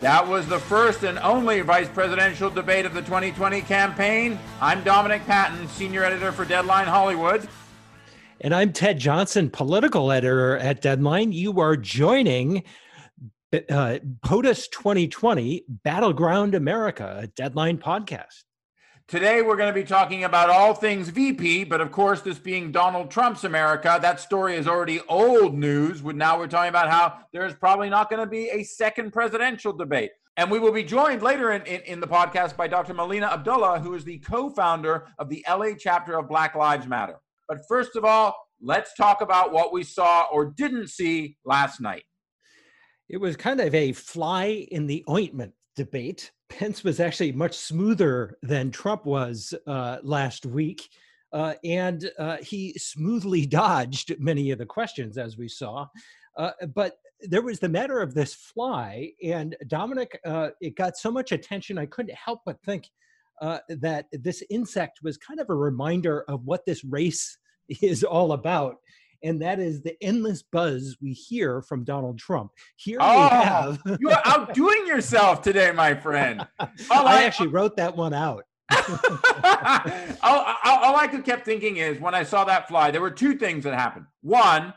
that was the first and only vice presidential debate of the 2020 campaign. I'm Dominic Patten, senior editor for Deadline Hollywood. And I'm Ted Johnson, political editor at Deadline. You are joining uh, POTUS 2020 Battleground America, a Deadline podcast. Today, we're going to be talking about all things VP, but of course, this being Donald Trump's America, that story is already old news. Now we're talking about how there's probably not going to be a second presidential debate. And we will be joined later in, in, in, the podcast by Dr. Melina Abdullah, who is the co founder of the LA chapter of Black Lives Matter. But first of all, let's talk about what we saw or didn't see last night. It was kind of a fly in the ointment debate. Pence was actually much smoother than Trump was uh, last week. Uh, and uh, he smoothly dodged many of the questions, as we saw. Uh, but there was the matter of this fly, and Dominic, uh, it got so much attention, I couldn't help but think uh, that this insect was kind of a reminder of what this race is all about and that is the endless buzz we hear from Donald Trump. Here oh, we have. you are outdoing yourself today, my friend. All I, I actually wrote that one out. all, all, I kept thinking is when I saw that fly, there were two things that happened. One,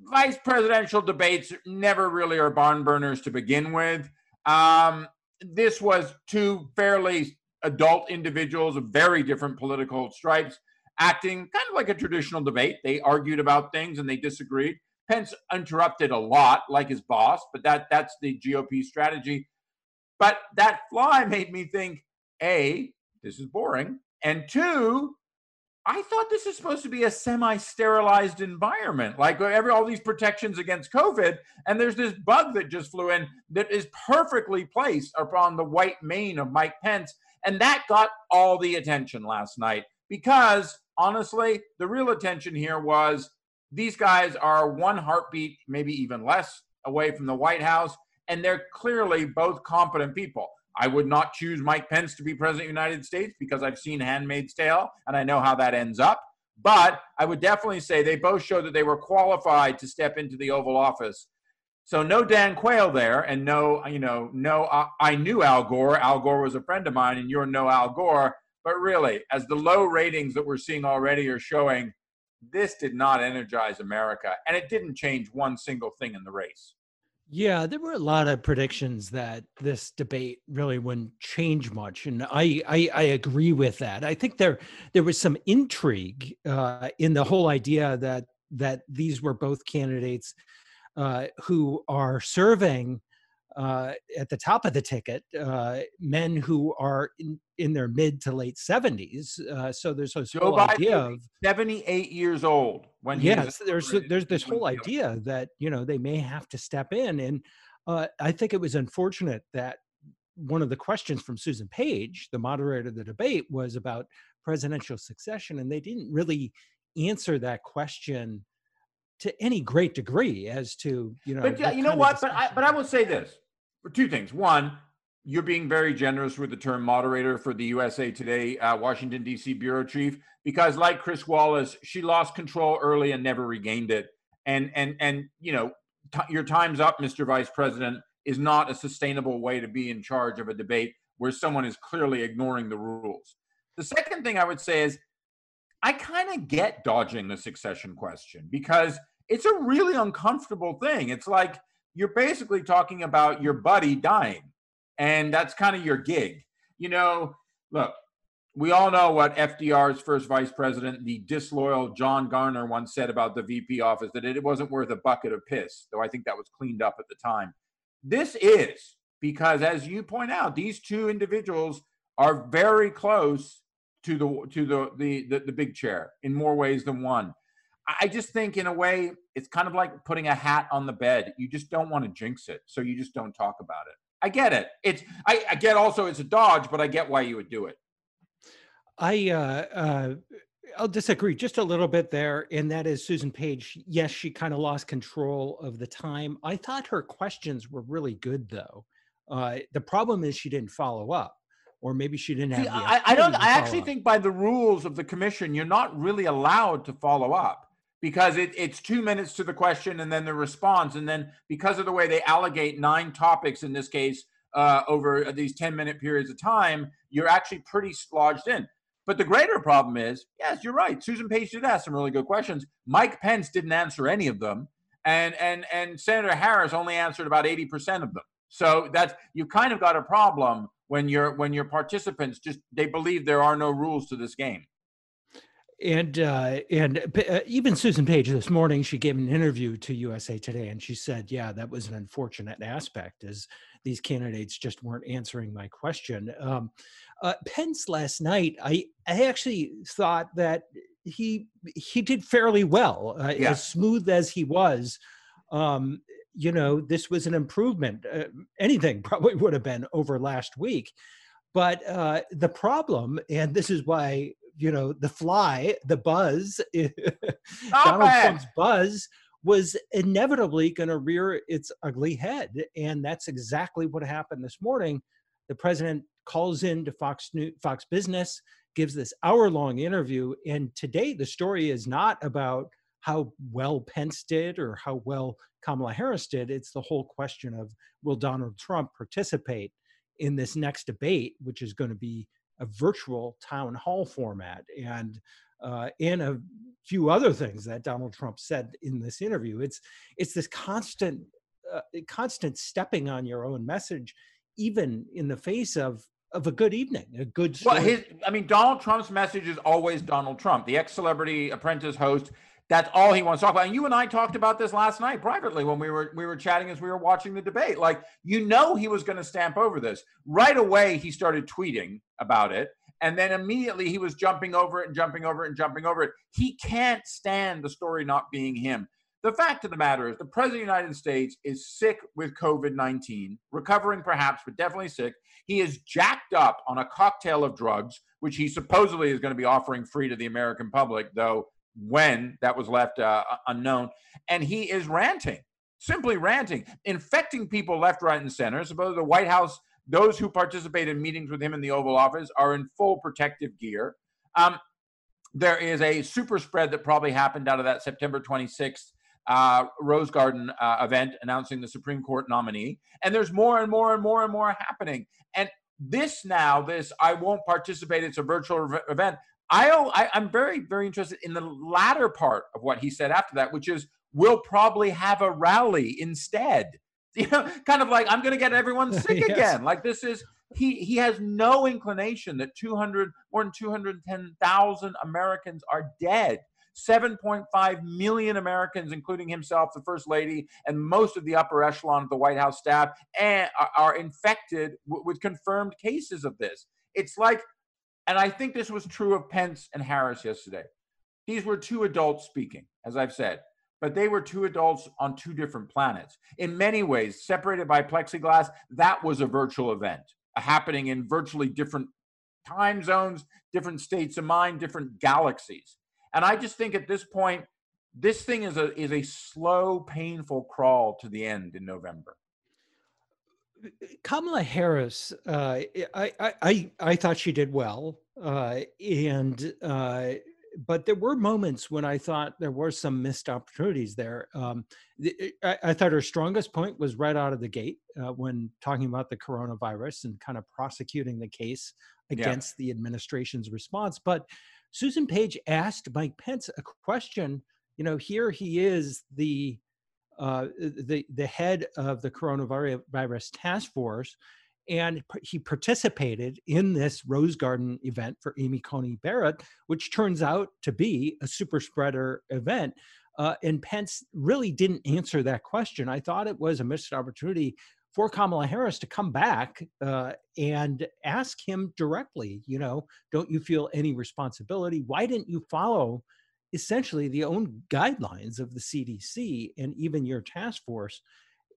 vice presidential debates never really are barn burners to begin with. Um, this was two fairly adult individuals of very different political stripes acting kind of like a traditional debate. They argued about things and they disagreed. Pence interrupted a lot, like his boss, but that that's the GOP strategy. But that fly made me think: a, this is boring, and two, I thought this is supposed to be a semi-sterilized environment, like every all these protections against COVID, and there's this bug that just flew in that is perfectly placed upon the white mane of Mike Pence, and that got all the attention last night because honestly, the real attention here was these guys are one heartbeat, maybe even less, away from the White House, and they're clearly both competent people. I would not choose Mike Pence to be president of the United States because I've seen Handmaid's Tale and I know how that ends up. But I would definitely say they both showed that they were qualified to step into the Oval Office. So no Dan Quayle there, and no, you know, no. I, I knew Al Gore. Al Gore was a friend of mine, and you're no Al Gore. But really, as the low ratings that we're seeing already are showing, this did not energize America, and it didn't change one single thing in the race. Yeah, there were a lot of predictions that this debate really wouldn't change much, and I I, I agree with that. I think there there was some intrigue uh, in the whole idea that that these were both candidates uh, who are serving uh, at the top of the ticket, uh, men who are in, in their mid to late 70s. Uh, so there's this Joe whole Biden idea of 78 years old when yes, there's there's this whole idea that you know they may have to step in, and uh, I think it was unfortunate that one of the questions from Susan Page, the moderator of the debate, was about presidential succession, and they didn't really answer that question to any great degree as to you know. But you know what? But I but I will say this: for two things. One, you're being very generous with the term moderator for the USA Today uh, Washington D.C. bureau chief because, like Chris Wallace, she lost control early and never regained it. And and and you know, t- your time's up, Mr. Vice President, is not a sustainable way to be in charge of a debate where someone is clearly ignoring the rules. The second thing I would say is, I kind of get dodging the succession question because it's a really uncomfortable thing. It's like you're basically talking about your buddy dying, and that's kind of your gig. You know, look, we all know what FDR's first vice president, the disloyal John Garner, once said about the VP office that it wasn't worth a bucket of piss, though I think that was cleaned up at the time. This is because, as you point out, these two individuals are very close to the to the the the, the big chair in more ways than one. I just think, in a way, it's kind of like putting a hat on the bed. You just don't want to jinx it, so you just don't talk about it. I get it. It's I, I get also it's a dodge, but I get why you would do it. I uh, uh, I'll disagree just a little bit there, and that is Susan Page. Yes, she kind of lost control of the time. I thought her questions were really good, though. Uh, the problem is she didn't follow up, or maybe she didn't have. See, I, I don't. I actually up. think by the rules of the commission, you're not really allowed to follow up because it, it's two minutes to the question and then the response. And then because of the way they allocate nine topics in this case uh, over these 10 minute periods of time, you're actually pretty lodged in. But the greater problem is, yes, you're right. Susan Page did ask some really good questions. Mike Pence didn't answer any of them. And and and Senator Harris only answered about 80% of them. So that's you kind of got a problem when your when your participants just they believe there are no rules to this game and uh, and uh, even Susan Page this morning, she gave an interview to USA Today, and she said, "Yeah, that was an unfortunate aspect, as these candidates just weren't answering my question." Um, uh, Pence last night, I I actually thought that he he did fairly well, uh, yeah. as smooth as he was. Um, you know, this was an improvement. Uh, anything probably would have been over last week. But uh, the problem, and this is why you know, the fly, the buzz, Donald Trump's buzz was inevitably going to rear its ugly head. And that's exactly what happened this morning. The president calls in to Fox News, Fox Business, gives this hour long interview. And today, the story is not about how well Pence did or how well Kamala Harris did. It's the whole question of will Donald Trump participate in this next debate, which is going to be a virtual town hall format and uh, and a few other things that Donald Trump said in this interview. It's it's this constant uh, constant stepping on your own message, even in the face of of a good evening, a good. Story. Well, his I mean, Donald Trump's message is always Donald Trump, the ex-celebrity apprentice host. That's all he wants to talk about. And you and I talked about this last night privately when we were we were chatting as we were watching the debate. Like you know he was going to stamp over this. Right away he started tweeting about it and then immediately he was jumping over it and jumping over it and jumping over it. He can't stand the story not being him. The fact of the matter is, the president of the United States is sick with COVID 19, recovering perhaps, but definitely sick. He is jacked up on a cocktail of drugs, which he supposedly is going to be offering free to the American public, though when that was left uh, unknown. And he is ranting, simply ranting, infecting people left, right, and center. Suppose the White House, those who participate in meetings with him in the Oval Office are in full protective gear. Um, there is a super spread that probably happened out of that September 26th uh, Rose Garden uh, event announcing the Supreme Court nominee. And there's more and more and more and more happening. And this now, this I won't participate, it's a virtual event. I, I I'm very very interested in the latter part of what he said after that, which is we'll probably have a rally instead. You know, kind of like I'm going to get everyone sick yes. again. Like this is he he has no inclination that 200 more than 210,000 Americans are dead. 7.5 million Americans, including himself, the first lady, and most of the upper echelon of the White House staff, eh, and are infected with confirmed cases of this. It's like and I think this was true of Pence and Harris yesterday. These were two adults speaking, as I've said, but they were two adults on two different planets. In many ways, separated by plexiglass, that was a virtual event happening in virtually different time zones, different states of mind, different galaxies. And I just think at this point, this thing is a is a slow, painful crawl to the end in November. Kamala Harris, uh, I, I I thought she did well, uh, and uh, but there were moments when I thought there were some missed opportunities there. Um, I, I, thought her strongest point was right out of the gate uh, when talking about the coronavirus and kind of prosecuting the case against yeah. the administration's response. But Susan Page asked Mike Pence a question. You know, here he is, the uh, the the head of the coronavirus task force, and he participated in this Rose Garden event for Amy Coney Barrett, which turns out to be a super spreader event. Uh, and Pence really didn't answer that question. I thought it was a missed opportunity for Kamala Harris to come back uh, and ask him directly, you know, don't you feel any responsibility? Why didn't you follow essentially the own guidelines of the CDC and even your task force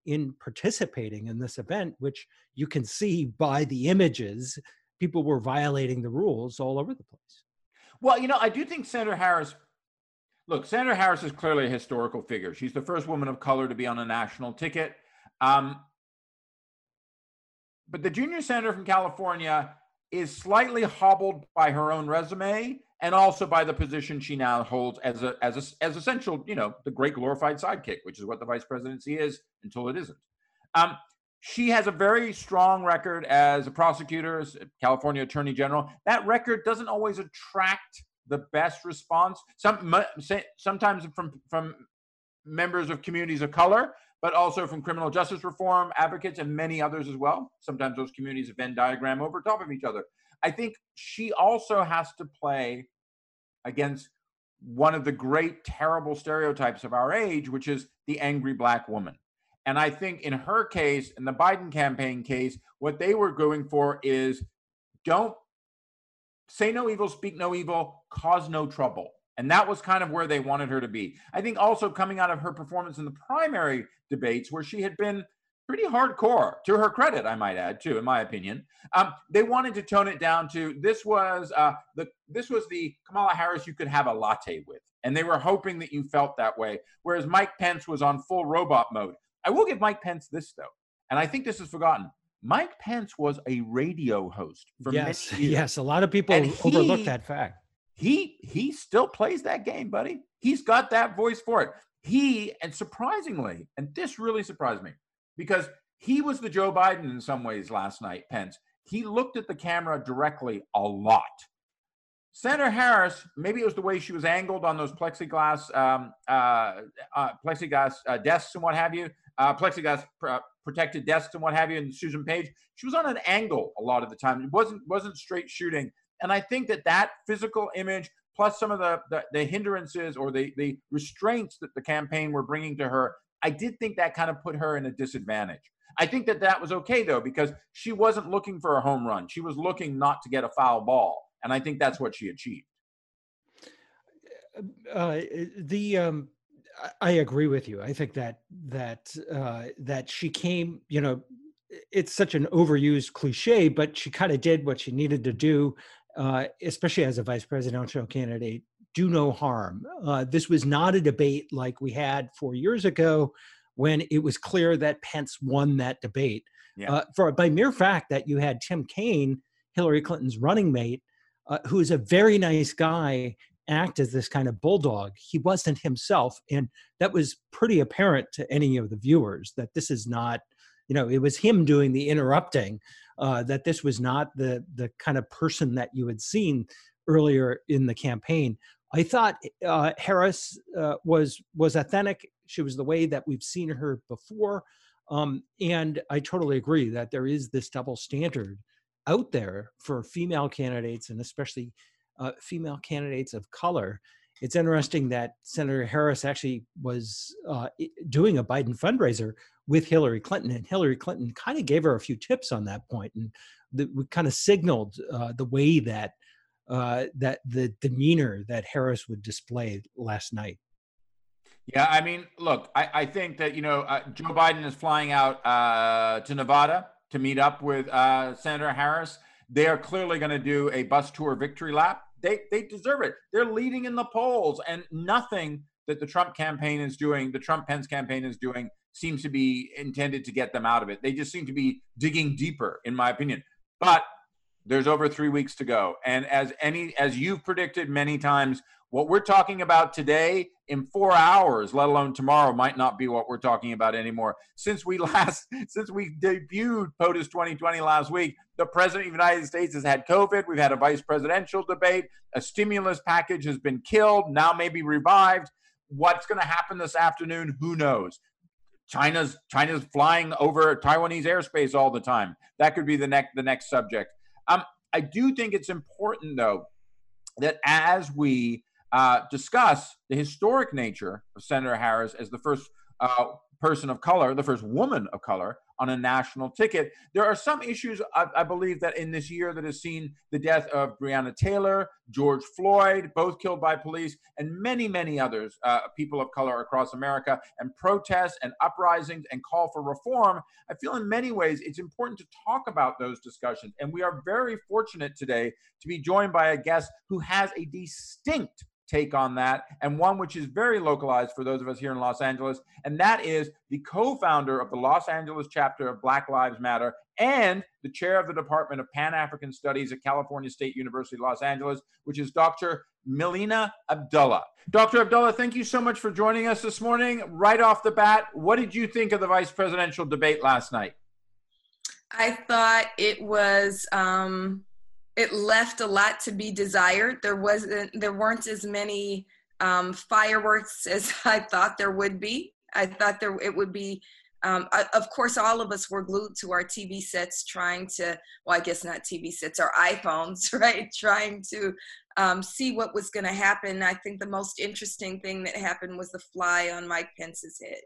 in participating in this event, which you can see by the images, people were violating the rules all over the place. Well, you know, I do think Senator Harris. Look, Senator Harris is clearly a historical figure. She's the first woman of color to be on a national ticket. Um, but the junior senator from California is slightly hobbled by her own resume and also by the position she now holds as a as a, as essential, you know, the great glorified sidekick, which is what the vice presidency is until it isn't. Um, she has a very strong record as a prosecutor, as a California Attorney General. That record doesn't always attract the best response. Some sometimes from from members of communities of color, but also from criminal justice reform advocates and many others as well. Sometimes those communities of Venn diagram over top of each other. I think she also has to play against one of the great terrible stereotypes of our age, which is the angry black woman. And I think in her case, in the Biden campaign case, what they were going for is don't say no evil, speak no evil, cause no trouble. And that was kind of where they wanted her to be. I think also coming out of her performance in the primary debates, where she had been pretty hardcore, to her credit, I might add, too, in my opinion. Um, they wanted to tone it down to this was uh, the this was the Kamala Harris you could have a latte with, and they were hoping that you felt that way. Whereas Mike Pence was on full robot mode. I will give Mike Pence this though, and I think this is forgotten. Mike Pence was a radio host for yes, many years. yes. A lot of people he, overlook that fact he he still plays that game, buddy. He's got that voice for it. He and surprisingly, and this really surprised me because he was the Joe Biden in some ways last night, Pence. He looked at the camera directly a lot. Senator Harris, maybe it was the way she was angled on those plexiglass um, uh, uh, plexiglass uh, desks and what have you, uh, plexiglass pr- uh, protected desks and what have you. And Susan Page, she was on an angle a lot of the time. It wasn't wasn't straight shooting. And I think that that physical image, plus some of the, the, the hindrances or the, the restraints that the campaign were bringing to her, I did think that kind of put her in a disadvantage. I think that that was okay though because she wasn't looking for a home run. She was looking not to get a foul ball, and I think that's what she achieved. Uh, the um, I agree with you. I think that that uh, that she came, you know, it's such an overused cliche, but she kind of did what she needed to do uh, especially as a vice presidential candidate, do no harm. Uh, this was not a debate like we had four years ago when it was clear that Pence won that debate. Yeah. Uh, for by mere fact that you had Tim Kaine, Hillary Clinton's running mate, uh, who is a very nice guy, act as this kind of bulldog. He wasn't himself, and that was pretty apparent to any of the viewers that this is not, you know, it was him doing the interrupting uh, that this was not the the kind of person that you had seen earlier in the campaign. I thought uh, Harris uh, was was authentic. She was the way that we've seen her before, um, and I totally agree that there is this double standard out there for female candidates and especially uh, female candidates of color. It's interesting that Senator Harris actually was uh, doing a Biden fundraiser with Hillary Clinton, and Hillary Clinton kind of gave her a few tips on that point, and the, we kind of signaled uh, the way that uh, that the demeanor that Harris would display last night. Yeah, I mean, look, I, I think that you know uh, Joe Biden is flying out uh, to Nevada to meet up with uh, Senator Harris. They are clearly going to do a bus tour victory lap. They they deserve it. They're leading in the polls, and nothing that the Trump campaign is doing, the Trump Pence campaign is doing, seems to be intended to get them out of it. They just seem to be digging deeper, in my opinion. But there's over three weeks to go. And as any as you've predicted many times, what we're talking about today in four hours, let alone tomorrow, might not be what we're talking about anymore. Since we last since we debuted POTUS 2020 last week, the president of the United States has had COVID. We've had a vice presidential debate. A stimulus package has been killed, now maybe revived. What's going to happen this afternoon? Who knows? China's China's flying over Taiwanese airspace all the time. That could be the next the next subject. Um, I do think it's important though that as we uh, discuss the historic nature of Senator Harris as the first uh, person of color, the first woman of color on a national ticket. There are some issues, I, I, believe, that in this year that has seen the death of Breonna Taylor, George Floyd, both killed by police, and many, many others, uh, people of color across America, and protests and uprisings and call for reform. I feel in many ways it's important to talk about those discussions. And we are very fortunate today to be joined by a guest who has a distinct take on that, and one which is very localized for those of us here in Los Angeles, and that is the co founder of the Los Angeles chapter of Black Lives Matter and the chair of the Department of Pan African Studies at California State University, Los Angeles, which is Dr. Melina Abdullah. Dr. Abdullah, thank you so much for joining us this morning. Right off the bat, what did you think of the vice presidential debate last night? I thought it was um, it left a lot to be desired. There wasn't there weren't as many um, fireworks as I thought there would be. I thought there it would be. Um, of course, all of us were glued to our TV sets, trying to. Well, I guess not TV sets, our iPhones, right? Trying to um, see what was going to happen. I think the most interesting thing that happened was the fly on Mike Pence's head.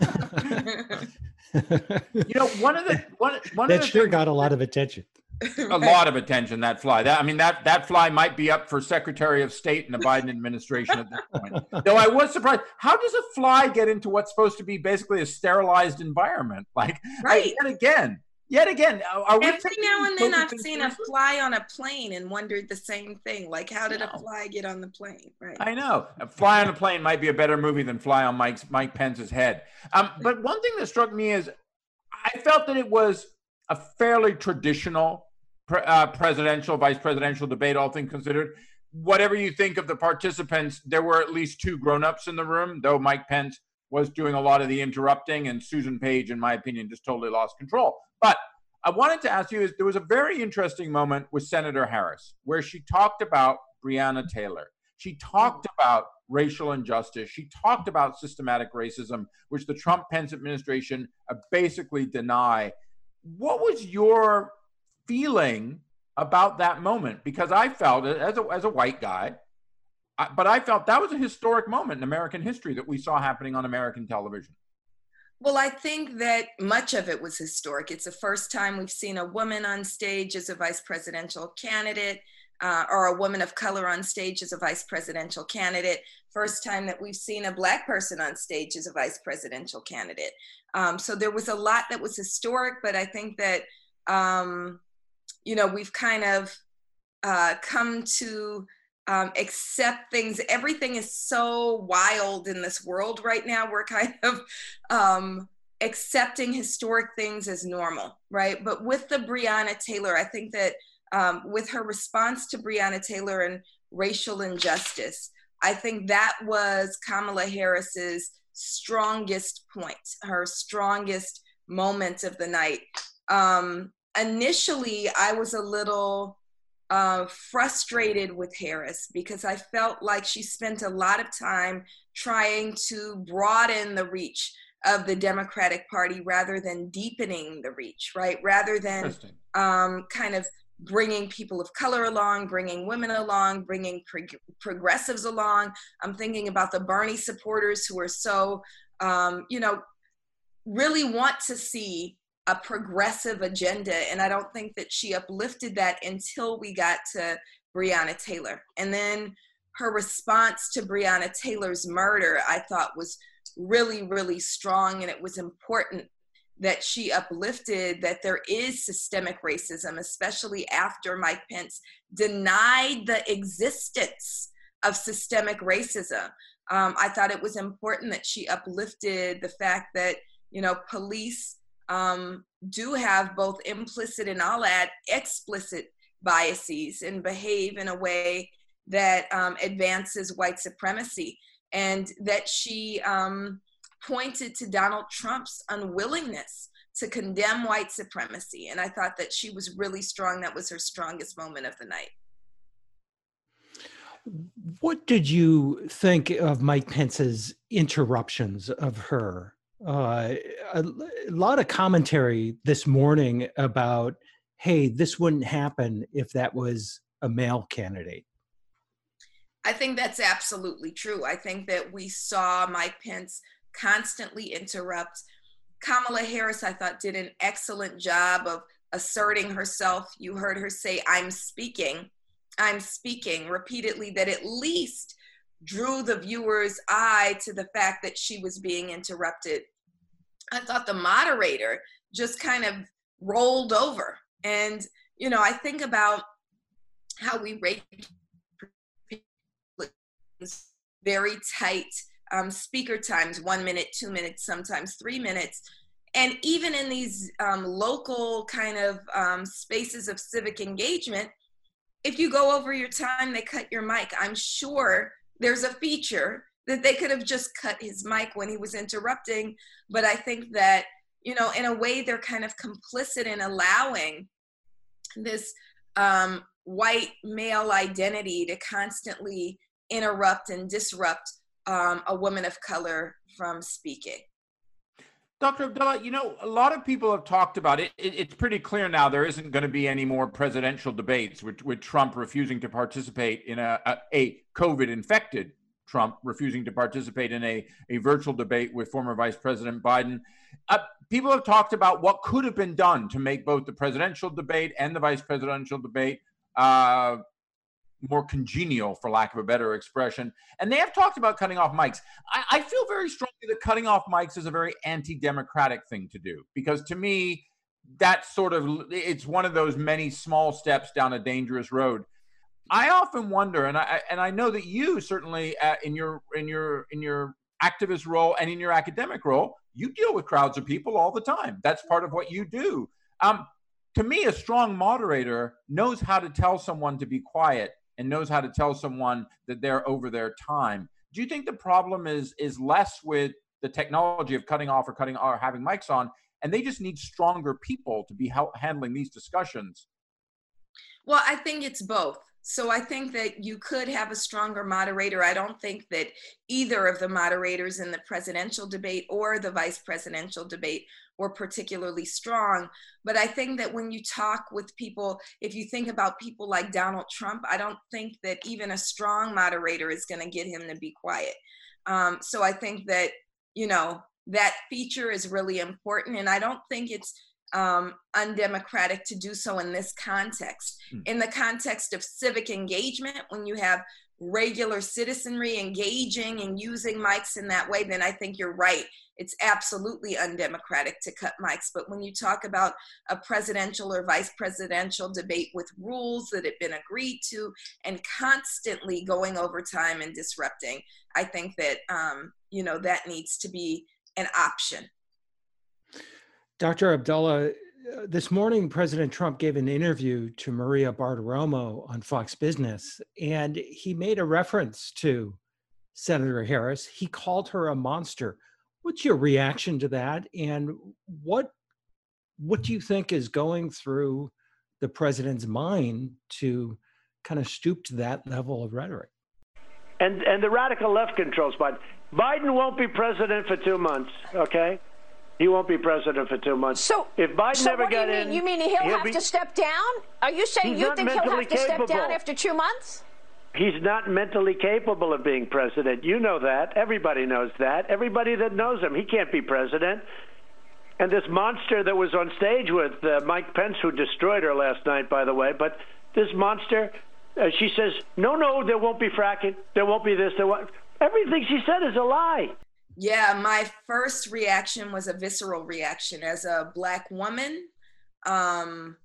you know, one of the one, one that of the sure things, got a lot of attention. a lot of attention that fly. That I mean that that fly might be up for Secretary of State in the Biden administration at that point. Though I was surprised. How does a fly get into what's supposed to be basically a sterilized environment? Like right yet again. Yet again, are we every now and then I've seen a fly on a plane and wondered the same thing. Like, how did a fly get on the plane? Right. I know. A fly on a plane might be a better movie than Fly on Mike's Mike Pence's head. Um, but one thing that struck me is I felt that it was a fairly traditional pre- uh, presidential, vice presidential debate, all things considered. Whatever you think of the participants, there were at least two grown-ups in the room, though Mike Pence was doing a lot of the interrupting, and Susan Page, in my opinion, just totally lost control. But I wanted to ask you is there was a very interesting moment with Senator Harris where she talked about Breonna Taylor. She talked about racial injustice. She talked about systematic racism, which the Trump Pence administration basically deny. What was your feeling about that moment? Because I felt as a, as a white guy, I, but I felt that was a historic moment in American history that we saw happening on American television. Well, I think that much of it was historic. It's the first time we've seen a woman on stage as a vice presidential candidate. Uh, or a woman of color on stage as a vice presidential candidate. First time that we've seen a black person on stage as a vice presidential candidate. Um, so there was a lot that was historic, but I think that um, you know, we've kind of uh, come to um, accept things. Everything is so wild in this world right now. We're kind of um, accepting historic things as normal, right? But with the Breonna Taylor, I think that um, with her response to Breonna Taylor and racial injustice, I think that was Kamala Harris's strongest point, her strongest moment of the night. Um, initially I was a little uh, frustrated with Harris because I felt like she spent a lot of time trying to broaden the reach of the Democratic Party rather than deepening the reach, right? Rather than um, kind of bringing people of color along, bringing women along, bringing progressives along. I'm thinking about the Bernie supporters who are so, um, you know, really want to see a progressive agenda. And I don't think that she uplifted that until we got to Breonna Taylor. And then her response to Breonna Taylor's murder, I thought was really, really strong. And it was important that she uplifted that there is systemic racism, especially after Mike Pence denied the existence of systemic racism. Um, I thought it was important that she uplifted the fact that, you know, police um, do have both implicit and I'll add explicit biases and behave in a way that um, advances white supremacy, and that she um, pointed to Donald Trump's unwillingness to condemn white supremacy. And I thought that she was really strong. That was her strongest moment of the night. What did you think of Mike Pence's interruptions of her? Uh, a, a lot of commentary this morning about, hey, this wouldn't happen if that was a male candidate. I think that's absolutely true. I think that we saw Mike Pence constantly interrupt, Kamala Harris, I thought, did an excellent job of asserting herself. You heard her say, I'm speaking, I'm speaking repeatedly, that at least drew the viewer's eye to the fact that she was being interrupted. I thought the moderator just kind of rolled over. And, you know, I think about how we rate very tight um, speaker times one minute, two minutes, sometimes three minutes. And even in these um, local kind of um, spaces of civic engagement, if you go over your time, they cut your mic. I'm sure there's a feature that they could have just cut his mic when he was interrupting. But I think that, you know, in a way, they're kind of complicit in allowing this um, white male identity to constantly interrupt and disrupt um, a woman of color from speaking. Dr. Abdullah, you know, a lot of people have talked about it. it it's pretty clear now there isn't going to be any more presidential debates with, with Trump refusing to participate in a, a, a COVID infected Trump refusing to participate in a, a virtual debate with former Vice President Biden. Uh, people have talked about what could have been done to make both the presidential debate and the vice presidential debate uh, more congenial, for lack of a better expression. And they have talked about cutting off mics. I, I feel very strongly that cutting off mics is a very anti-democratic thing to do because to me, that's sort of it's one of those many small steps down a dangerous road. I often wonder, and I and I know that you certainly uh, in your in your in your activist role and in your academic role, you deal with crowds of people all the time. That's part of what you do. Um, to me, a strong moderator knows how to tell someone to be quiet and knows how to tell someone that they're over their time. Do you think the problem is is less with the technology of cutting off or cutting or having mics on, and they just need stronger people to be handling these discussions? Well, I think it's both. So I think that you could have a stronger moderator. I don't think that either of the moderators in the presidential debate or the vice presidential debate were particularly strong. But I think that when you talk with people, if you think about people like Donald Trump, I don't think that even a strong moderator is going to get him to be quiet. Um, so I think that, you know, that feature is really important. And I don't think it's um, undemocratic to do so in this context. Mm. In the context of civic engagement, when you have regular citizenry engaging and using mics in that way, then I think you're right. It's absolutely undemocratic to cut mics. But when you talk about a presidential or vice presidential debate with rules that have been agreed to and constantly going over time and disrupting, I think that um, you know that needs to be an option. Dr. Abdullah, uh, this morning, President Trump gave an interview to Maria Bartiromo on Fox Business, and he made a reference to Senator Harris. He called her a monster. What's your reaction to that? And what what do you think is going through the president's mind to kind of stoop to that level of rhetoric? And and the radical left controls Biden. Biden won't be president for two months. Okay. He won't be president for two months. So if Biden so never got you in, mean? You mean he'll, he'll have be, to step down? Are you saying you think he'll have to capable. step down after two months? He's not mentally capable of being president. You know that. Everybody knows that. Everybody that knows him, he can't be president. And this monster that was on stage with uh, Mike Pence, who destroyed her last night, by the way, but this monster, uh, she says, no, no, there won't be fracking. There won't be this. There won't. Everything she said is a lie. Yeah, my first reaction was a visceral reaction. As a Black woman, um,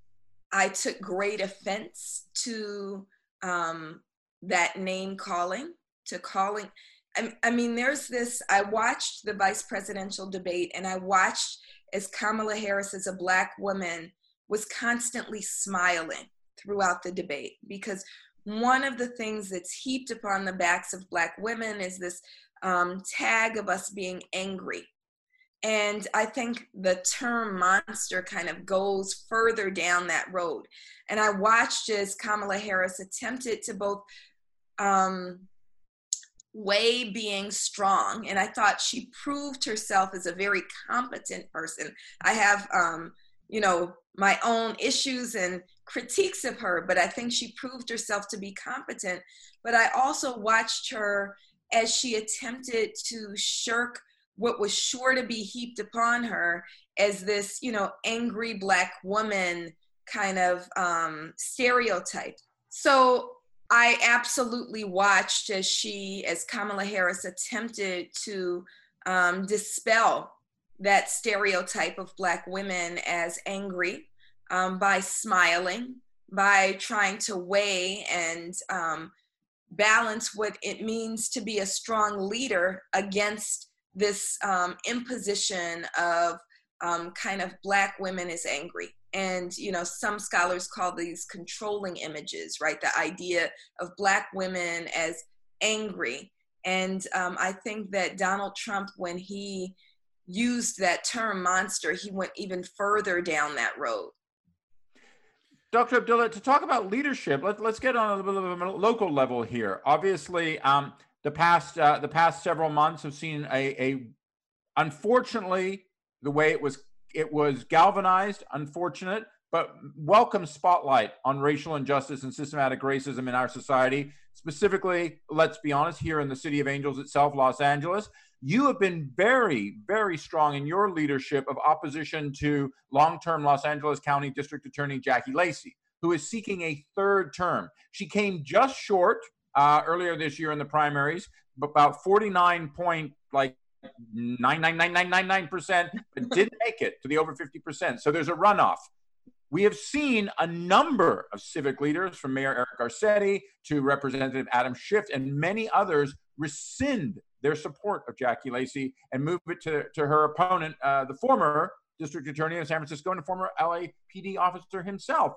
I took great offense to um, that name calling, to calling. I, I mean, there's this. I watched the vice presidential debate and I watched as Kamala Harris, as a Black woman, was constantly smiling throughout the debate because one of the things that's heaped upon the backs of Black women is this um, tag of us being angry. And I think the term monster kind of goes further down that road. And I watched as Kamala Harris attempted to both um, weigh being strong, and I thought she proved herself as a very competent person. I have, um, you know, my own issues and critiques of her, but I think she proved herself to be competent. But I also watched her as she attempted to shirk what was sure to be heaped upon her as this, you know, angry black woman kind of um, stereotype. So I absolutely watched as she, as Kamala Harris, attempted to um, dispel that stereotype of Black women as angry um, by smiling, by trying to weigh and um, balance what it means to be a strong leader against this um, imposition of um, kind of Black women is angry. And you know some scholars call these controlling images right? The idea of black women as angry. And um, i think that donald trump when he used that term monster he went even further down that road dr abdullah to talk about leadership let, let's get on a little bit of a local level here obviously um, the past uh, the past several months have seen a, a unfortunately the way it was it was galvanized, unfortunate, but welcome spotlight on racial injustice and systematic racism in our society. Specifically, let's be honest, here in the city of angels itself, Los Angeles, you have been very, very strong in your leadership of opposition to long term Los Angeles County District Attorney Jackie Lacey, who is seeking a third term. She came just short uh, earlier this year in the primaries, about 49 point, like 99999%, but didn't make it to the over 50%. So there's a runoff. We have seen a number of civic leaders, from Mayor Eric Garcetti to Representative Adam Schiff, and many others rescind their support of Jackie Lacey and move it to, to her opponent, uh, the former district attorney of San Francisco and a former LAPD officer himself.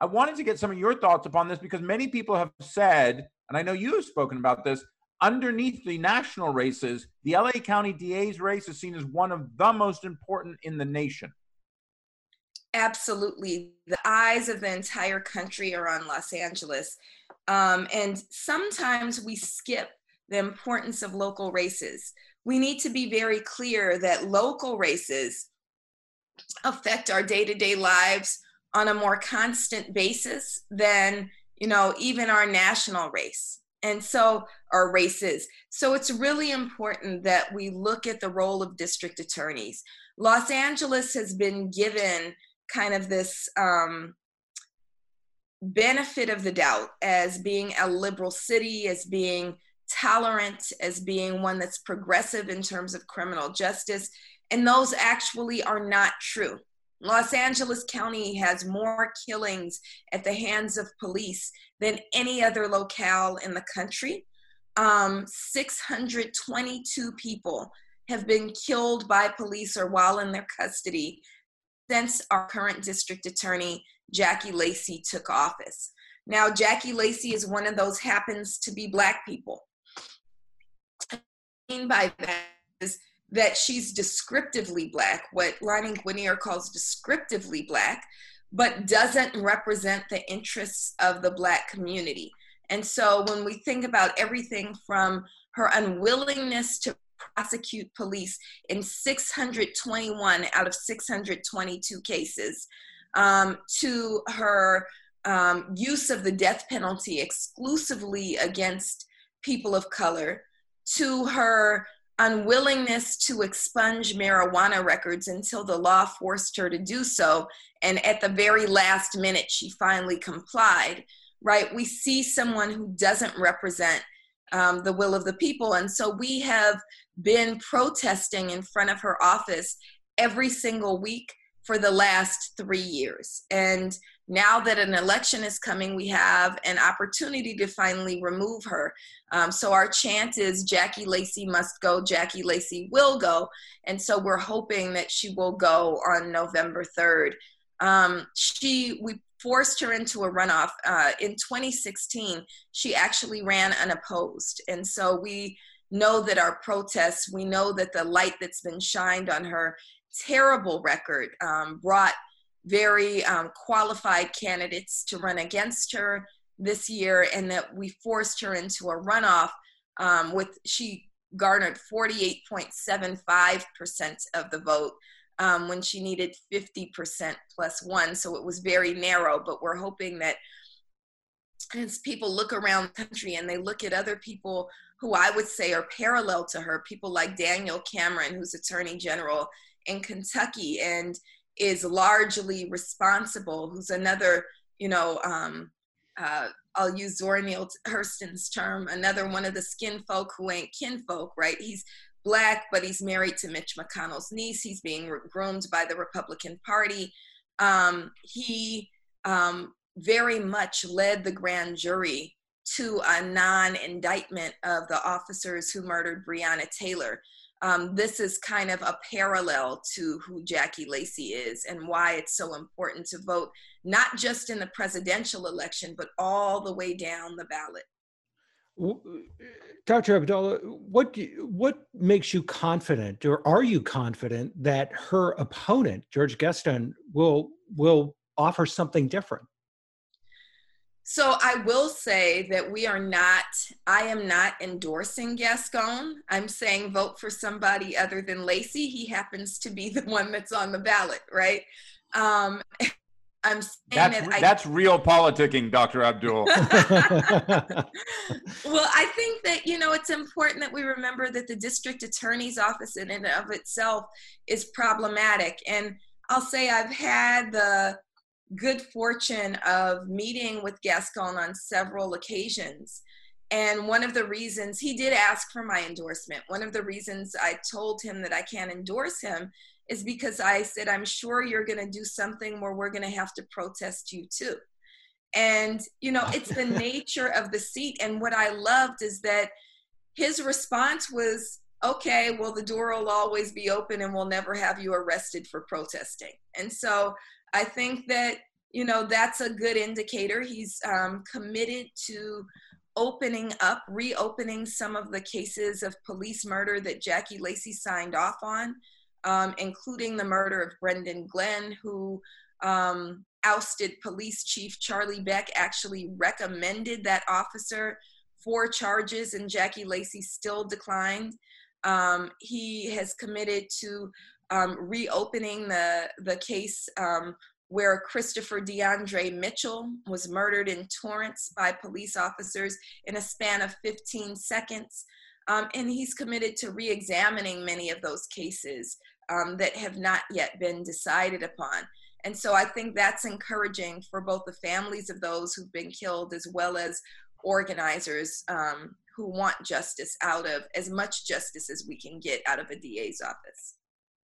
I wanted to get some of your thoughts upon this because many people have said, and I know you have spoken about this, underneath the national races, the LA County DA's race is seen as one of the most important in the nation. Absolutely. The eyes of the entire country are on Los Angeles. Um, and sometimes we skip the importance of local races. We need to be very clear that local races affect our day to day lives on a more constant basis than, you know, even our national race and so our races. So it's really important that we look at the role of district attorneys. Los Angeles has been given kind of this um, benefit of the doubt as being a liberal city, as being tolerant, as being one that's progressive in terms of criminal justice. And those actually are not true. Los Angeles County has more killings at the hands of police than any other locale in the country. Um, 622 people have been killed by police or while in their custody since our current district attorney, Jackie Lacey, took office. Now, Jackie Lacey is one of those happens to be Black people. Mean by that is that she's descriptively black, what Lani Guinier calls descriptively black, but doesn't represent the interests of the black community. And so when we think about everything from her unwillingness to prosecute police in 621 out of 622 cases, um, to her um, use of the death penalty exclusively against people of color, to her unwillingness to expunge marijuana records until the law forced her to do so. And at the very last minute, she finally complied, right? We see someone who doesn't represent um, the will of the people. And so we have been protesting in front of her office every single week for the last three years. And now that an election is coming, we have an opportunity to finally remove her. Um, so our chant is Jackie Lacey must go, Jackie Lacey will go. And so we're hoping that she will go on November 3rd. Um, she, we forced her into a runoff. Uh, in 2016, she actually ran unopposed. And so we know that our protests, we know that the light that's been shined on her terrible record um, brought very um, qualified candidates to run against her this year, and that we forced her into a runoff um, with she garnered 48.75% of the vote um, when she needed 50% plus one. So it was very narrow, but we're hoping that as people look around the country and they look at other people who I would say are parallel to her, people like Daniel Cameron, who's Attorney General in Kentucky and is largely responsible, who's another, you know, um, uh, I'll use Zora Neale Hurston's term, another one of the skin folk who ain't kinfolk, right? He's black, but he's married to Mitch McConnell's niece. He's being groomed by the Republican Party. Um, he um, very much led the grand jury to a non indictment of the officers who murdered Breonna Taylor. Um, this is kind of a parallel to who Jackie Lacey is and why it's so important to vote, not just in the presidential election, but all the way down the ballot. Dr. Abdullah, what what makes you confident, or are you confident that her opponent, George Gascon, will will offer something different? So I will say that we are not, I am not endorsing Gascon. I'm saying vote for somebody other than Lacey. He happens to be the one that's on the ballot, right? Um, I'm saying that's, that I, that's real politicking, Dr. Abdul. well, I think that, you know, it's important that we remember that the district attorney's office in and of itself is problematic. And I'll say I've had the, good fortune of meeting with Gascon on several occasions. And one of the reasons he did ask for my endorsement, one of the reasons I told him that I can't endorse him is because I said, I'm sure you're going to do something where we're going to have to protest you too. And, you know, it's the nature of the seat. And what I loved is that his response was, okay, well, the door will always be open and we'll never have you arrested for protesting. And so I think that you know that's a good indicator. He's um, committed to opening up, reopening some of the cases of police murder that Jackie Lacey signed off on, um, including the murder of Brendan Glenn, who um, ousted police chief Charlie Beck, actually recommended that officer for charges, and Jackie Lacey still declined. Um, he has committed to um, reopening the the case um, where Christopher DeAndre Mitchell was murdered in Torrance by police officers in a span of 15 seconds. Um, and he's committed to re examining many of those cases um, that have not yet been decided upon. And so I think that's encouraging for both the families of those who've been killed as well as organizers um, who want justice out of as much justice as we can get out of a DA's office.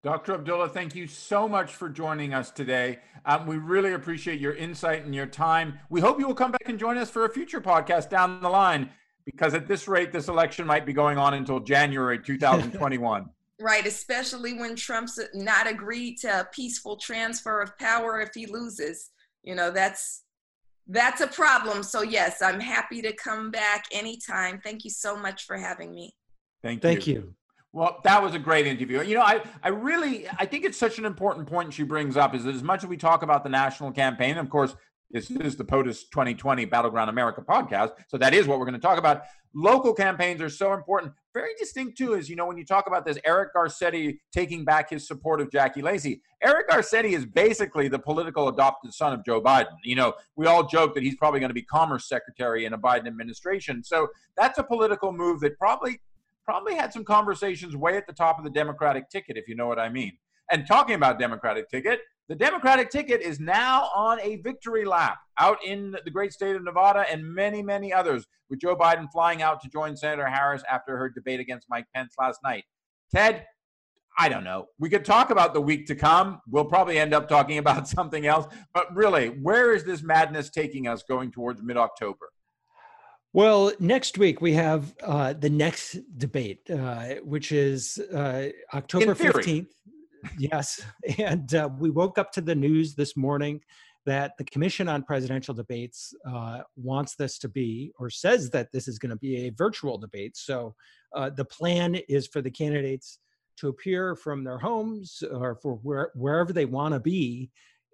Dr. Abdullah, thank you so much for joining us today. Um, we really appreciate your insight and your time. We hope you will come back and join us for a future podcast down the line, because at this rate, this election might be going on until January 2021. right, especially when Trump's not agreed to a peaceful transfer of power if he loses. You know, that's that's a problem. So yes, I'm happy to come back anytime. Thank you so much for having me. Thank you. Thank you. Well, that was a great interview. You know, I, I really, I think it's such an important point she brings up is that as much as we talk about the national campaign, of course, this is the POTUS 2020 Battleground America podcast. So that is what we're going to talk about. Local campaigns are so important. Very distinct, too, is, you know, when you talk about this, Eric Garcetti taking back his support of Jackie Lacey. Eric Garcetti is basically the political adopted son of Joe Biden. You know, we all joke that he's probably going to be Commerce Secretary in a Biden administration. So that's a political move that probably probably had some conversations way at the top of the Democratic ticket, if you know what I mean. And talking about Democratic ticket, the Democratic ticket is now on a victory lap out in the great state of Nevada and many, many others, with Joe Biden flying out to join Senator Harris after her debate against Mike Pence last night. Ted, I don't know. We could talk about the week to come. We'll probably end up talking about something else. But really, where is this madness taking us going towards mid October? Well, next week we have uh, the next debate, uh, which is uh, October 15th. yes. And uh, we woke up to the news this morning that the Commission on Presidential Debates uh, wants this to be, or says that this is going to be a virtual debate. So uh, the plan is for the candidates to appear from their homes or for where, wherever they want to be.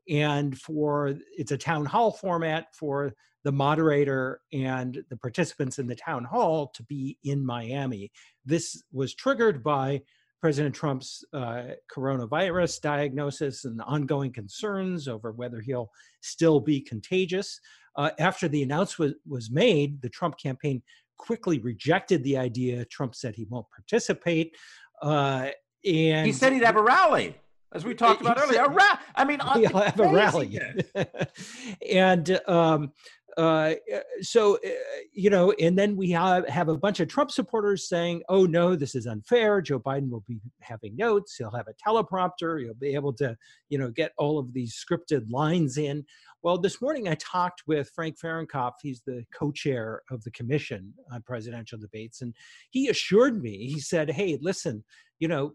And for it's a town hall format for the moderator and the participants in the town hall to be in Miami. This was triggered by President Trump's uh, coronavirus diagnosis and ongoing concerns over whether he'll still be contagious. Uh, after the announcement was made, the Trump campaign quickly rejected the idea. Trump said he won't participate. Uh, and he said he'd have a rally, as we talked about earlier. A ra- I mean, he'll have a rally. and um, uh, so, uh, you know, and then we have, have a bunch of Trump supporters saying, oh, no, this is unfair. Joe Biden will be having notes. He'll have a teleprompter. He'll be able to, you know, get all of these scripted lines in. Well, this morning I talked with Frank Fahrenkopf. He's the co chair of the Commission on Presidential Debates. And he assured me, he said, hey, listen, you know,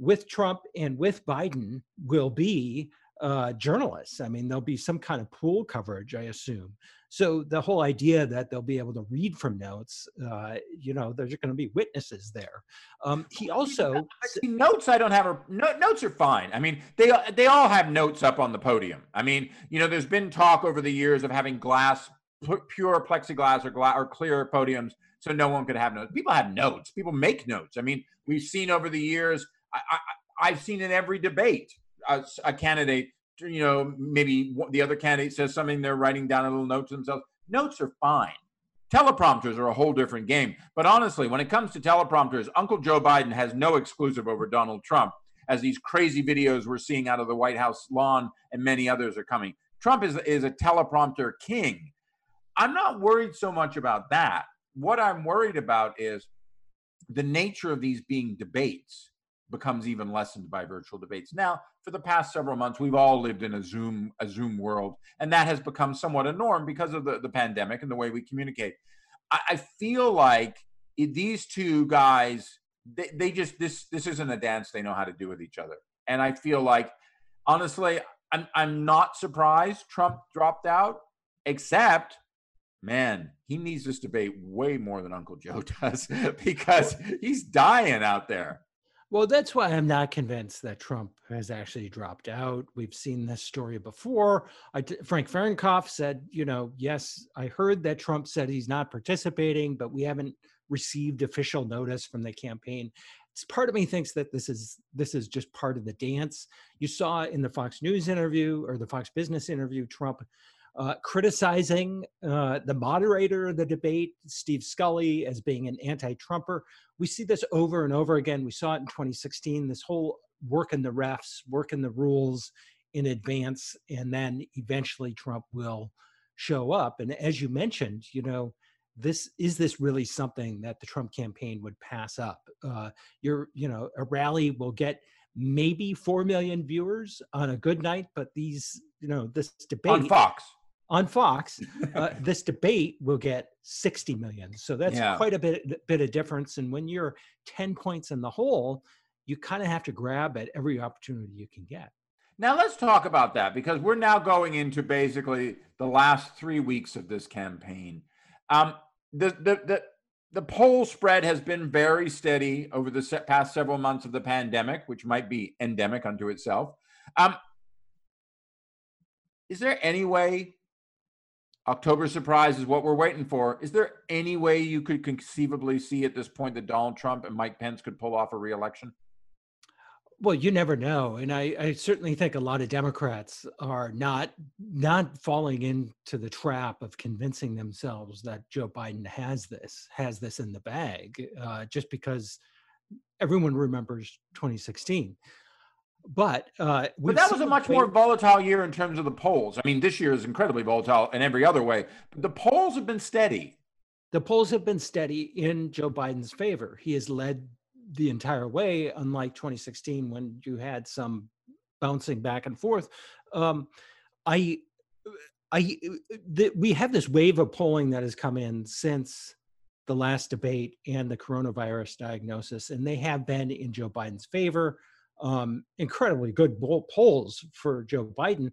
with Trump and with Biden will be uh, journalists. I mean, there'll be some kind of pool coverage, I assume. So the whole idea that they'll be able to read from notes, uh, you know, there's going to be witnesses there. Um, he also see, notes. I don't have. A, no, notes are fine. I mean, they they all have notes up on the podium. I mean, you know, there's been talk over the years of having glass, pure plexiglass or glass or clear podiums, so no one could have notes. People have notes. People make notes. I mean, we've seen over the years. I, I've seen in every debate uh, a, a candidate you know, maybe the other candidate says something, they're writing down a little note to themselves. Notes are fine. Teleprompters are a whole different game. But honestly, when it comes to teleprompters, Uncle Joe Biden has no exclusive over Donald Trump, as these crazy videos we're seeing out of the White House lawn and many others are coming. Trump is, is a teleprompter king. I'm not worried so much about that. What I'm worried about is the nature of these being debates becomes even lessened by virtual debates. Now, for the past several months, we've all lived in a Zoom a Zoom world, and that has become somewhat a norm because of the, the pandemic and the way we communicate. I, I feel like it, these two guys, they, they just this this isn't a dance they know how to do with each other, and I feel like honestly, I'm I'm not surprised Trump dropped out, except man, he needs this debate way more than Uncle Joe does because he's dying out there. Well, that's why I'm not convinced that Trump has actually dropped out. We've seen this story before. Frank Fahrenkopf said, you know, yes, I heard that Trump said he's not participating, but we haven't received official notice from the campaign. It's part of me thinks that this is this is just part of the dance. You saw in the Fox News interview or the Fox Business interview, Trump uh, criticizing uh, the moderator of the debate, Steve Scully, as being an anti Trumper. We see this over and over again. We saw it in 2016, this whole work in the refs, work in the rules in advance, and then eventually Trump will show up. And as you mentioned, you know, this is this really something that the Trump campaign would pass up? Uh, you're, you know, a rally will get maybe four million viewers on a good night, but these, you know, this debate on Fox on Fox, uh, this debate will get 60 million. So that's yeah. quite a bit, bit of difference. And when you're 10 points in the hole, you kind of have to grab at every opportunity you can get. Now let's talk about that because we're now going into basically the last three weeks of this campaign. Um, the, the, the, the poll spread has been very steady over the past several months of the pandemic, which might be endemic unto itself. Um, is there any way October surprise is what we're waiting for. Is there any way you could conceivably see at this point that Donald Trump and Mike Pence could pull off a reelection? Well, you never know, and I, I certainly think a lot of Democrats are not not falling into the trap of convincing themselves that Joe Biden has this has this in the bag, uh, just because everyone remembers 2016 but uh, but that was a much more volatile year in terms of the polls. I mean, this year is incredibly volatile in every other way. But the polls have been steady. The polls have been steady in Joe Biden's favor. He has led the entire way, unlike 2016 when you had some bouncing back and forth. Um, I, I, the, we have this wave of polling that has come in since the last debate and the coronavirus diagnosis, and they have been in Joe Biden's favor um, incredibly good polls for Joe Biden.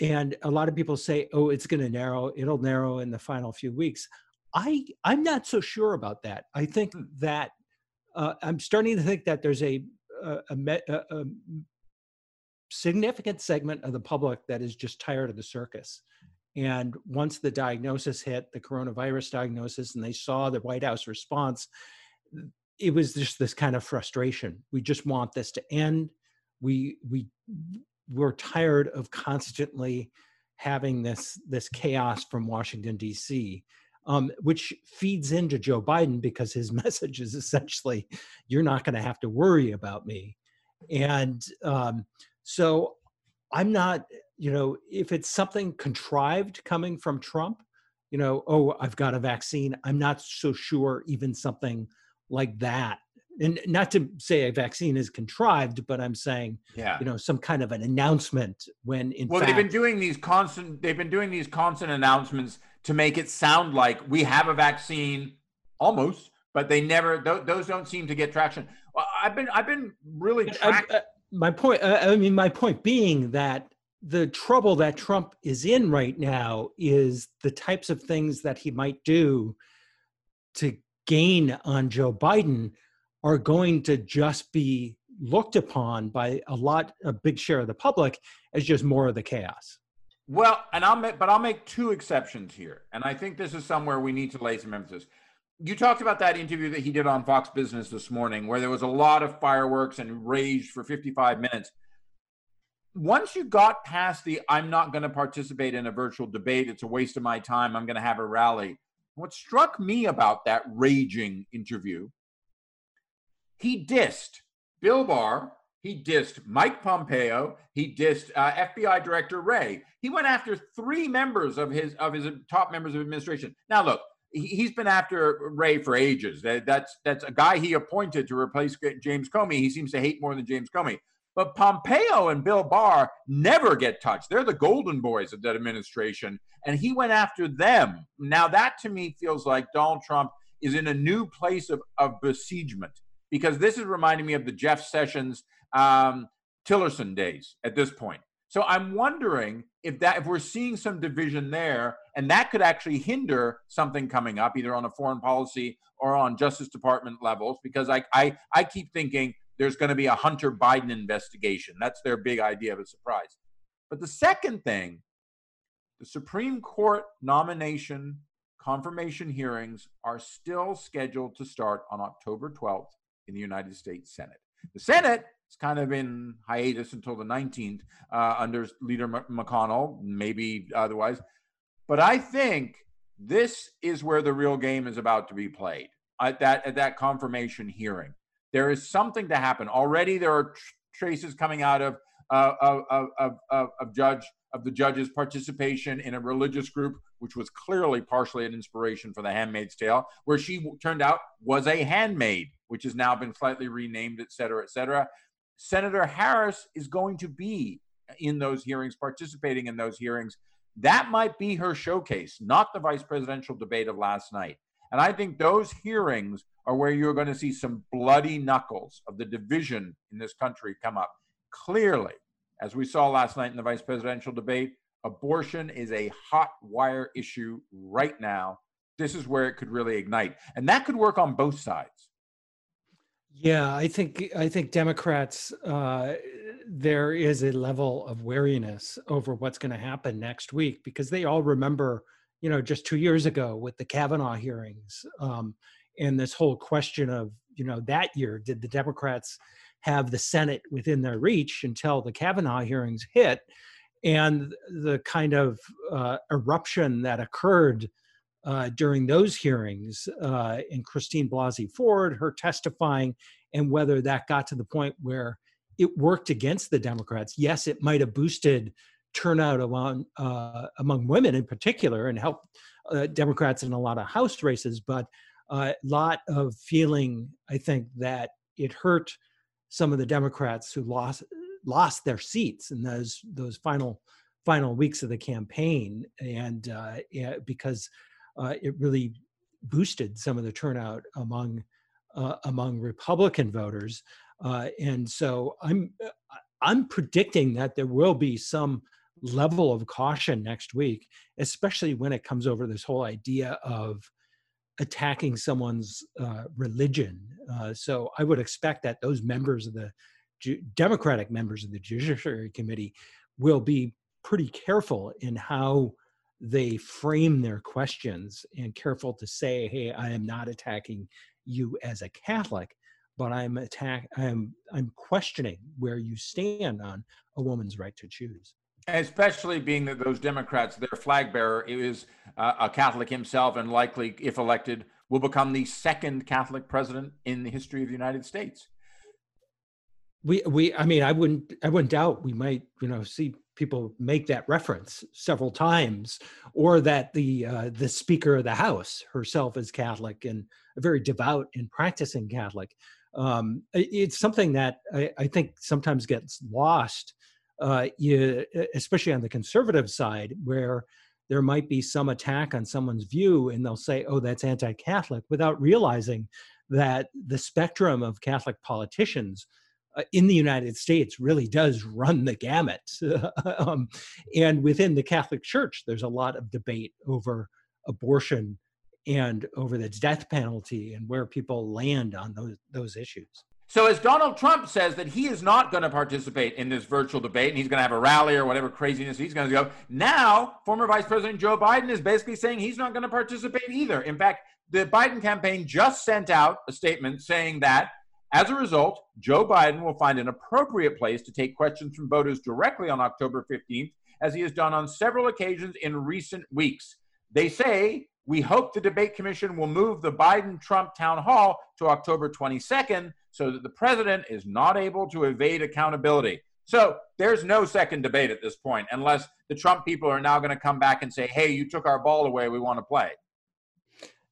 And a lot of people say, oh, it's going to narrow, it'll narrow in the final few weeks. I, I'm not so sure about that. I think hmm. that uh, I'm starting to think that there's a, a, a, a significant segment of the public that is just tired of the circus. And once the diagnosis hit, the coronavirus diagnosis, and they saw the White House response, it was just this kind of frustration. We just want this to end. We we we're tired of constantly having this this chaos from Washington D.C. Um, which feeds into Joe Biden because his message is essentially, "You're not going to have to worry about me," and um, so I'm not. You know, if it's something contrived coming from Trump, you know, oh, I've got a vaccine. I'm not so sure even something like that and not to say a vaccine is contrived, but I'm saying, Yeah. you know, some kind of an announcement when in Well, fact, they've been doing these constant. They've been doing these constant announcements to make it sound like we have a vaccine, almost, but they never. Th- those don't seem to get traction. Well, I've been, I've been really I- track- uh, my point, uh, I mean, my point being that the trouble that Trump is in right now is the types of things that he might do to gain on Joe Biden are going to just be looked upon by a lot, a big share of the public as just more of the chaos. Well, and I'll make, but I'll make two exceptions here, and I think this is somewhere we need to lay some emphasis. You talked about that interview that he did on Fox Business this morning, where there was a lot of fireworks and rage for 55 minutes. Once you got past the "I'm not going to participate in a virtual debate; it's a waste of my time. I'm going to have a rally." What struck me about that raging interview, he dissed Bill Barr, he dissed Mike Pompeo. He dissed uh, FBI Director Wray. He went after three members of his of his top members of administration. Now, look, he- he's been after Wray for ages. That, that's that's a guy he appointed to replace James Comey. He seems to hate more than James Comey. But Pompeo and Bill Barr never get touched. They're the golden boys of that administration, and he went after them. Now, that to me feels like Donald Trump is in a new place of, of besiegement because this is reminding me of the Jeff Sessions um, Tillerson days at this point. So I'm wondering if that if we're seeing some division there, and that could actually hinder something coming up, either on a foreign policy or on Justice Department levels, because I I, I keep thinking there's going to be a Hunter Biden investigation. That's their big idea of a surprise. But the second thing, the Supreme Court nomination confirmation hearings are still scheduled to start on October 12th in the United States Senate. The Senate is kind of in hiatus until the 19th uh, under Leader McConnell, maybe otherwise. But I think this is where the real game is about to be played at that at that confirmation hearing. There is something to happen already. There are tr- traces coming out of uh, of, of, of, of, judge of the judge's participation in a religious group, which was clearly partially an inspiration for The Handmaid's Tale, where she turned out was a handmaid, which has now been slightly renamed, et cetera, et cetera. Senator Harris is going to be in those hearings, participating in those hearings. That might be her showcase, not the vice presidential debate of last night. And I think those hearings are where you're going to see some bloody knuckles of the division in this country come up. Clearly, as we saw last night in the vice presidential debate, abortion is a hot wire issue right now. This is where it could really ignite. And that could work on both sides. Yeah, I think I think Democrats uh, there is a level of wariness over what's going to happen next week because they all remember, you know, just two years ago with the Kavanaugh hearings um, and this whole question of, you know, that year did the Democrats have the Senate within their reach until the Kavanaugh hearings hit, and the kind of uh, eruption that occurred uh, during those hearings uh, and Christine Blasey Ford, her testifying, and whether that got to the point where it worked against the Democrats. Yes, it might have boosted turnout among uh, among women in particular and helped uh, Democrats in a lot of House races, but a lot of feeling, I think, that it hurt some of the Democrats who lost lost their seats in those those final final weeks of the campaign, and uh, because uh, it really boosted some of the turnout among uh, among Republican voters. Uh, and so I'm I'm predicting that there will be some level of caution next week, especially when it comes over this whole idea of attacking someone's uh, religion. Uh, so I would expect that those members of the Ju- Democratic members of the Judiciary Committee will be pretty careful in how they frame their questions and careful to say, hey, I am not attacking you as a Catholic, but I'm attack I'm I'm questioning where you stand on a woman's right to choose. Especially being that those Democrats, their flag bearer is uh, a Catholic himself, and likely, if elected, will become the second Catholic president in the history of the United States. We we I mean I wouldn't I wouldn't doubt we might you know see people make that reference several times, or that the uh, the Speaker of the House herself is Catholic and a very devout and practicing Catholic. Um, it's something that I, I, think sometimes gets lost, uh, you, especially on the conservative side, where there might be some attack on someone's view, and they'll say, "Oh, that's anti-Catholic," without realizing that the spectrum of Catholic politicians uh, in the United States really does run the gamut. um, and within the Catholic Church, there's a lot of debate over abortion and over the death penalty and where people land on those those issues. So as Donald Trump says that he is not going to participate in this virtual debate and he's going to have a rally or whatever craziness he's going to go. Now, former Vice President Joe Biden is basically saying he's not going to participate either. In fact, the Biden campaign just sent out a statement saying that as a result, Joe Biden will find an appropriate place to take questions from voters directly on October 15th, as he has done on several occasions in recent weeks. They say, We hope the debate commission will move the Biden Trump town hall to October 22nd so that the president is not able to evade accountability. So there's no second debate at this point, unless the Trump people are now going to come back and say, Hey, you took our ball away. We want to play.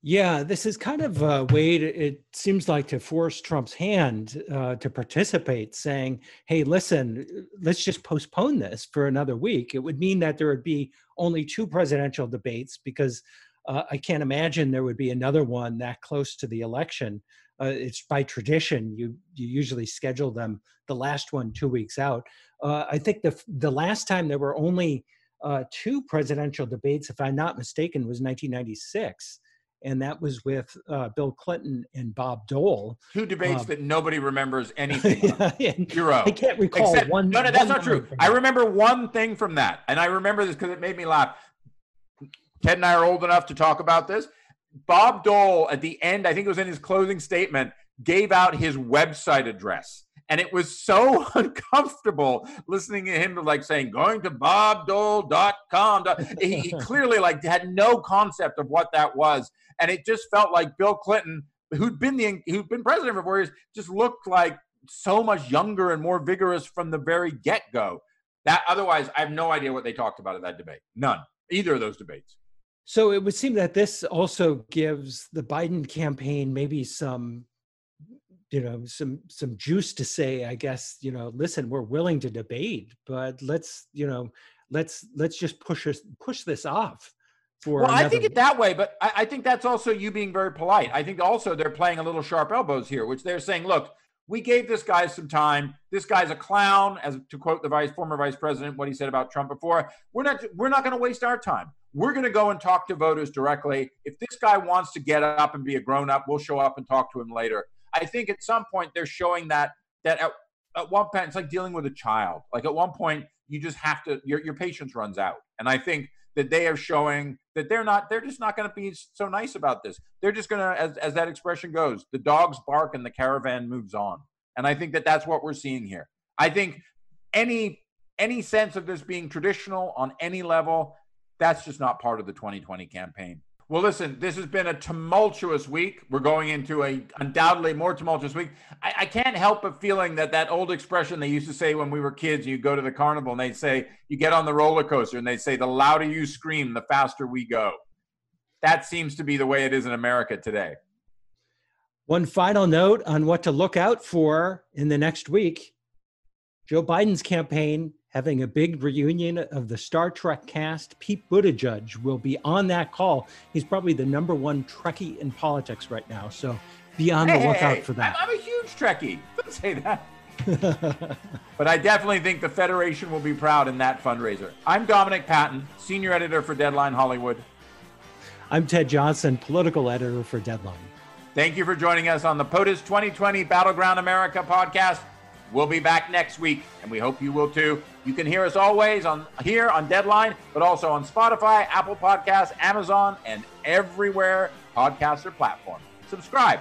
Yeah, this is kind of a way to, it seems like to force Trump's hand uh, to participate, saying, hey, listen, let's just postpone this for another week. It would mean that there would be only two presidential debates because uh, I can't imagine there would be another one that close to the election. Uh, it's by tradition, you, you usually schedule them the last one two weeks out. Uh, I think the, the last time there were only uh, two presidential debates, if I'm not mistaken, was 1996 and that was with uh, Bill Clinton and Bob Dole. Two debates um, that nobody remembers anything. Zero. I can't recall Except, one. No, no, that's not true. I remember one thing from that, and I remember this because it made me laugh. Ted and I are old enough to talk about this. Bob Dole, at the end, I think it was in his closing statement, gave out his website address. And it was so uncomfortable listening to him like saying, going to bobdole.com. He, he clearly like had no concept of what that was and it just felt like Bill Clinton, who'd been the who'd been president for four years, just looked like so much younger and more vigorous from the very get go. That otherwise, I have no idea what they talked about at that debate. None, either of those debates. So it would seem that this also gives the Biden campaign maybe some you know some some juice to say i guess you know listen we're willing to debate but let's you know let's let's just push us push this off for well i think it that way but I, I, think that's also you being very polite. I think also they're playing a little sharp elbows here which they're saying look we gave this guy some time. This guy's a clown as to quote the vice former vice president what he said about trump before. We're not we're not going to waste our time. We're going to go and talk to voters directly. If this guy wants to get up and be a grown up we'll show up and talk to him later. I think at some point they're showing that that at, at one point it's like dealing with a child. Like at one point you just have to your, your patience runs out. And i think that they are showing that they're not they're just not going to be so nice about this they're just going to as, as that expression goes the dogs bark and the caravan moves on and i think that that's what we're seeing here i think any any sense of this being traditional on any level that's just not part of the 2020 campaign well, listen, this has been a tumultuous week. We're going into a undoubtedly more tumultuous week. I, can't help but feeling that that old expression they used to say when we were kids, you go to the carnival and they'd say, you get on the roller coaster and they'd say, the louder you scream, the faster we go. That seems to be the way it is in America today. One final note on what to look out for in the next week. Joe Biden's campaign having a big reunion of the Star Trek cast. Pete Buttigieg will be on that call. He's probably the number one Trekkie in politics right now. So be on hey, the lookout hey, for that. I'm, I'm a huge Trekkie. Don't say that. but I definitely think the Federation will be proud in that fundraiser. I'm Dominic Patten, senior editor for Deadline Hollywood. I'm Ted Johnson, political editor for Deadline. Thank you for joining us on the POTUS 2020 Battleground America podcast. We'll be back next week, and we hope you will too. You can hear us always on here on Deadline, but also on Spotify, Apple Podcasts, Amazon, and everywhere podcasts are platform. Subscribe.